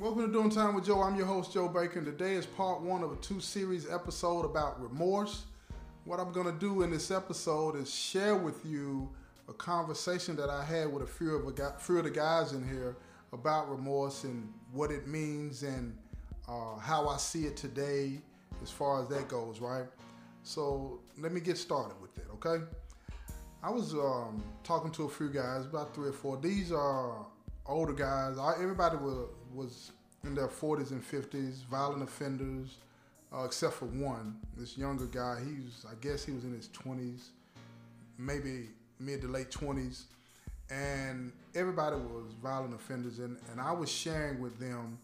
Welcome to Doing Time with Joe. I'm your host, Joe Baker, and today is part one of a two series episode about remorse. What I'm going to do in this episode is share with you a conversation that I had with a few of, a, few of the guys in here about remorse and what it means and uh, how I see it today as far as that goes, right? So let me get started with that, okay? I was um, talking to a few guys, about three or four. These are older guys. Everybody was was in their 40s and 50s, violent offenders, uh, except for one. This younger guy, he's I guess he was in his 20s, maybe mid to late 20s, and everybody was violent offenders, and, and I was sharing with them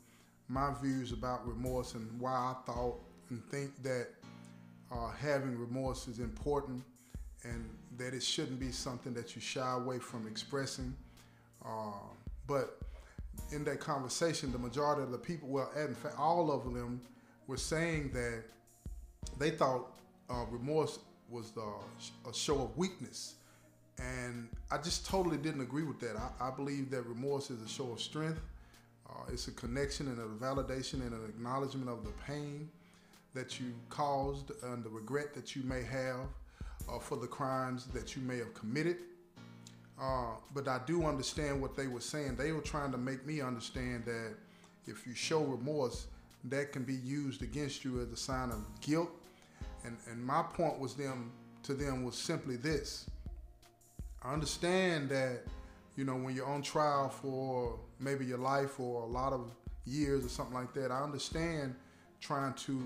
my views about remorse and why I thought and think that uh, having remorse is important and that it shouldn't be something that you shy away from expressing. Uh, but in that conversation, the majority of the people, well, in fact, all of them were saying that they thought uh, remorse was a show of weakness. And I just totally didn't agree with that. I, I believe that remorse is a show of strength. Uh, it's a connection and a validation and an acknowledgement of the pain that you caused and the regret that you may have uh, for the crimes that you may have committed. Uh, but I do understand what they were saying. They were trying to make me understand that if you show remorse, that can be used against you as a sign of guilt. And, and my point was them to them was simply this. I understand that, you know, when you're on trial for maybe your life or a lot of years or something like that, I understand trying to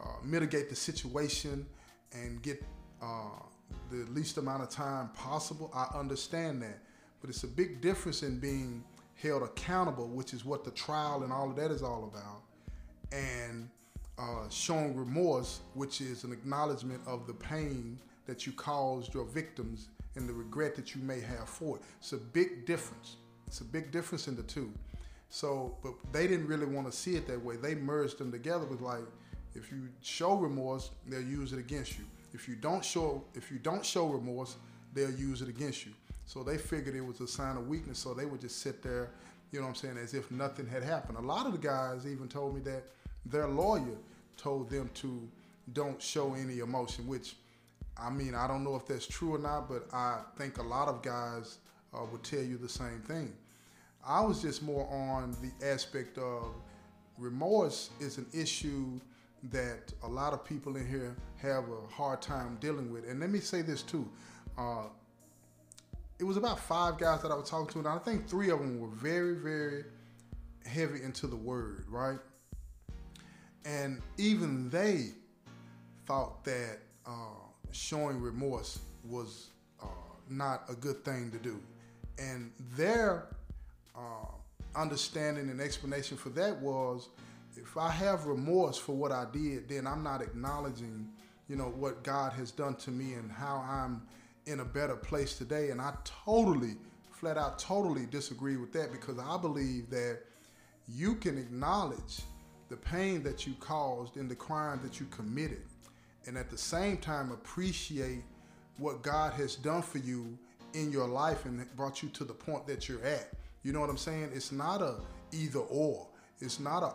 uh, mitigate the situation and get uh, the least amount of time possible. I understand that. But it's a big difference in being held accountable, which is what the trial and all of that is all about, and uh, showing remorse, which is an acknowledgement of the pain that you caused your victims and the regret that you may have for it. It's a big difference. It's a big difference in the two. So, but they didn't really want to see it that way. They merged them together with like, if you show remorse, they'll use it against you. If you don't show if you don't show remorse, they'll use it against you. So they figured it was a sign of weakness, so they would just sit there, you know what I'm saying, as if nothing had happened. A lot of the guys even told me that their lawyer told them to don't show any emotion, which I mean, I don't know if that's true or not, but I think a lot of guys uh, would tell you the same thing. I was just more on the aspect of remorse is an issue that a lot of people in here have a hard time dealing with. And let me say this too. Uh, it was about five guys that I was talking to, and I think three of them were very, very heavy into the word, right? And even they thought that uh, showing remorse was uh, not a good thing to do. And their uh, understanding and explanation for that was if I have remorse for what I did, then I'm not acknowledging, you know, what God has done to me and how I'm in a better place today. And I totally, flat out, totally disagree with that because I believe that you can acknowledge the pain that you caused in the crime that you committed and at the same time appreciate what God has done for you in your life and brought you to the point that you're at. You know what I'm saying? It's not a either or. It's not a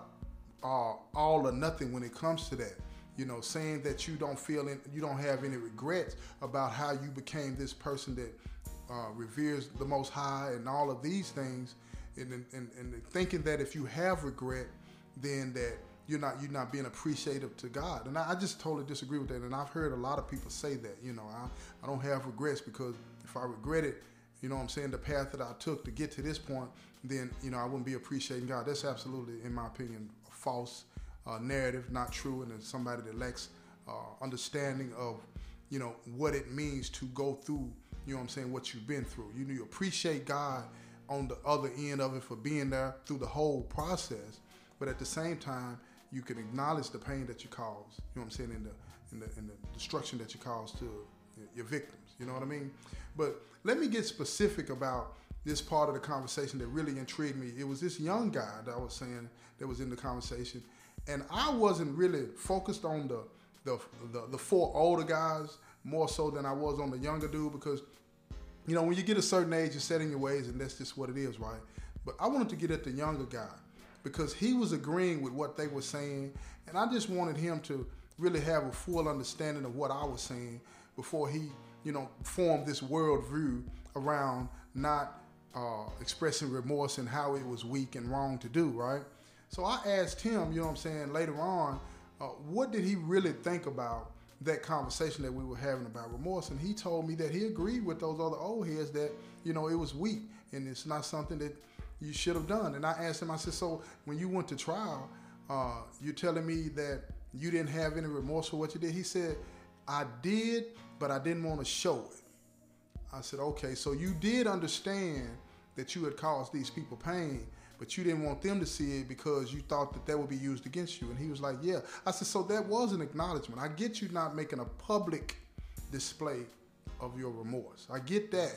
uh, all or nothing when it comes to that. You know, saying that you don't feel in, you don't have any regrets about how you became this person that uh, reveres the Most High and all of these things, and, and, and thinking that if you have regret, then that you're not you're not being appreciative to God. And I, I, just totally disagree with that. And I've heard a lot of people say that. You know, I, I don't have regrets because if I regret it, you know I'm saying, the path that I took to get to this point, then, you know, I wouldn't be appreciating God. That's absolutely, in my opinion, false uh, narrative, not true, and it's somebody that lacks uh, understanding of, you know, what it means to go through, you know I'm saying, what you've been through. You, you appreciate God on the other end of it for being there through the whole process, but at the same time, you can acknowledge the pain that you caused, you know what I'm saying, in the, in the, in the destruction that you caused to your victims, you know what I mean? But let me get specific about this part of the conversation that really intrigued me. It was this young guy that I was saying that was in the conversation, and I wasn't really focused on the the the, the four older guys more so than I was on the younger dude because you know when you get a certain age, you're setting your ways, and that's just what it is, right? But I wanted to get at the younger guy because he was agreeing with what they were saying, and I just wanted him to really have a full understanding of what I was saying before he, you know, formed this worldview around not uh, expressing remorse and how it was weak and wrong to do, right? So I asked him, you know what I'm saying, later on, uh, what did he really think about that conversation that we were having about remorse? And he told me that he agreed with those other old heads that, you know, it was weak and it's not something that you should have done. And I asked him, I said, so when you went to trial, uh, you're telling me that you didn't have any remorse for what you did? He said, I did, but I didn't want to show it. I said, okay, so you did understand that you had caused these people pain, but you didn't want them to see it because you thought that that would be used against you. And he was like, yeah. I said, so that was an acknowledgement. I get you not making a public display of your remorse. I get that.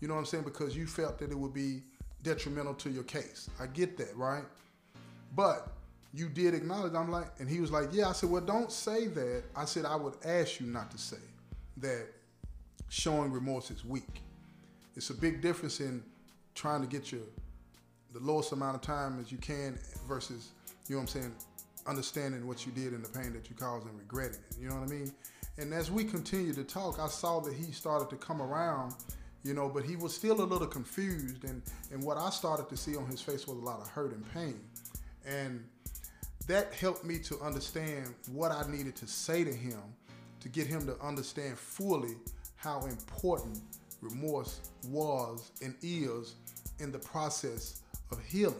You know what I'm saying? Because you felt that it would be detrimental to your case. I get that, right? But you did acknowledge. I'm like, and he was like, yeah. I said, well, don't say that. I said, I would ask you not to say that showing remorse is weak. It's a big difference in trying to get your the lowest amount of time as you can versus, you know what I'm saying, understanding what you did and the pain that you caused and regretting it. You know what I mean? And as we continued to talk, I saw that he started to come around, you know, but he was still a little confused. And, and what I started to see on his face was a lot of hurt and pain. And that helped me to understand what I needed to say to him to get him to understand fully how important remorse was and is in the process of healing.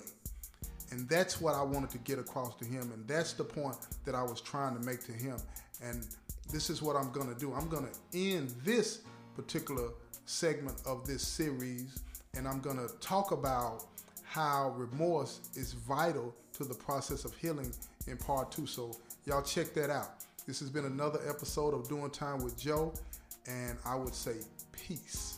And that's what I wanted to get across to him. And that's the point that I was trying to make to him. And this is what I'm going to do. I'm going to end this particular segment of this series and I'm going to talk about how remorse is vital to the process of healing in part two. So, y'all check that out. This has been another episode of Doing Time with Joe, and I would say peace.